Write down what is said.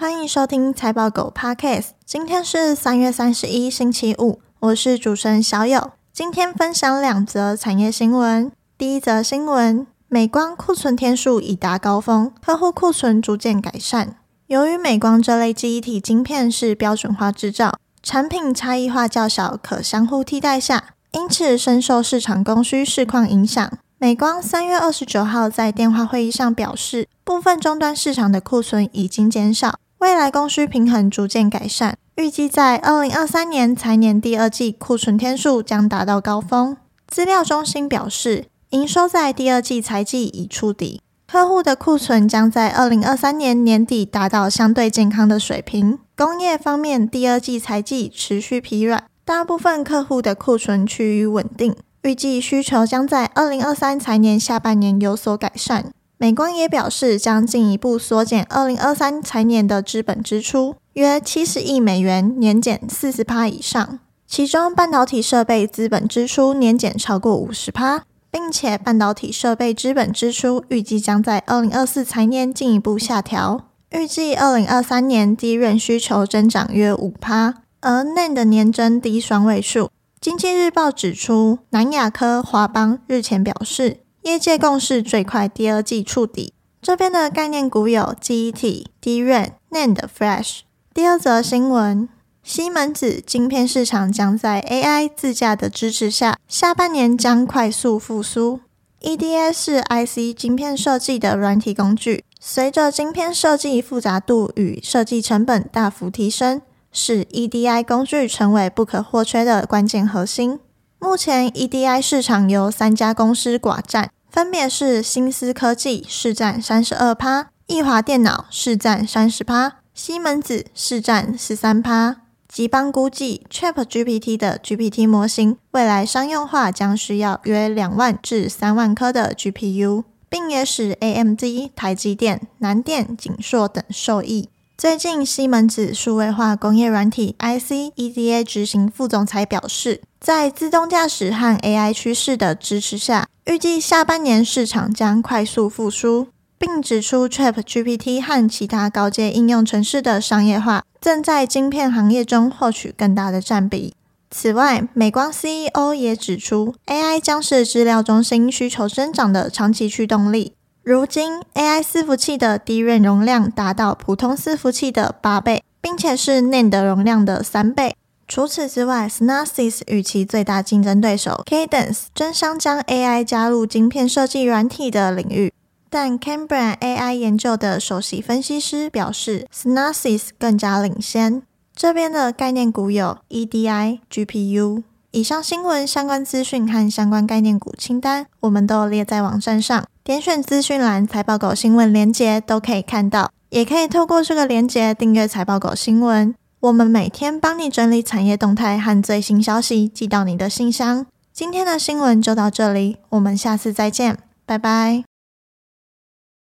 欢迎收听财报狗 Podcast。今天是三月三十一，星期五，我是主持人小友。今天分享两则产业新闻。第一则新闻：美光库存天数已达高峰，客户库存逐渐改善。由于美光这类记忆体晶片是标准化制造，产品差异化较小，可相互替代下，因此深受市场供需市况影响。美光三月二十九号在电话会议上表示，部分终端市场的库存已经减少，未来供需平衡逐渐改善，预计在二零二三年财年第二季库存天数将达到高峰。资料中心表示，营收在第二季财季已触底，客户的库存将在二零二三年年底达到相对健康的水平。工业方面，第二季财季持续疲软，大部分客户的库存趋于稳定。预计需求将在二零二三财年下半年有所改善。美光也表示，将进一步缩减二零二三财年的资本支出，约七十亿美元，年减四十趴以上。其中，半导体设备资本支出年减超过五十趴，并且半导体设备资本支出预计将在二零二四财年进一步下调。预计二零二三年 DRAM 需求增长约五趴，而 NAND 的年增低双位数。经济日报指出，南亚科、华邦日前表示，业界共识最快第二季触底。这边的概念股有记忆体、DRAM、NAND Flash。第二则新闻，西门子晶片市场将在 AI 自驾的支持下，下半年将快速复苏。EDA 是 IC 晶片设计的软体工具，随着晶片设计复杂度与设计成本大幅提升。使 EDI 工具成为不可或缺的关键核心。目前 EDI 市场由三家公司寡占，分别是新思科技市占三十二趴，易华电脑市占三十趴，西门子市占十三趴。集邦估计，ChatGPT 的 GPT 模型未来商用化将需要约两万至三万颗的 GPU，并也使 AMD、台积电、南电、景硕等受益。最近，西门子数位化工业软体 IC EDA 执行副总裁表示，在自动驾驶和 AI 趋势的支持下，预计下半年市场将快速复苏，并指出 ChatGPT 和其他高阶应用程式的商业化正在晶片行业中获取更大的占比。此外，美光 CEO 也指出，AI 将是资料中心需求增长的长期驱动力。如今，AI 伺服器的 DRAM 容量达到普通伺服器的八倍，并且是 NAND 容量的三倍。除此之外，Synopsys 与其最大竞争对手 Cadence 争相将 AI 加入晶片设计软体的领域，但 Cambridge AI 研究的首席分析师表示，Synopsys 更加领先。这边的概念股有 EDI、GPU。以上新闻相关资讯和相关概念股清单，我们都列在网站上。点选资讯栏财报狗新闻连接都可以看到，也可以透过这个连接订阅财报狗新闻。我们每天帮你整理产业动态和最新消息，寄到你的信箱。今天的新闻就到这里，我们下次再见，拜拜。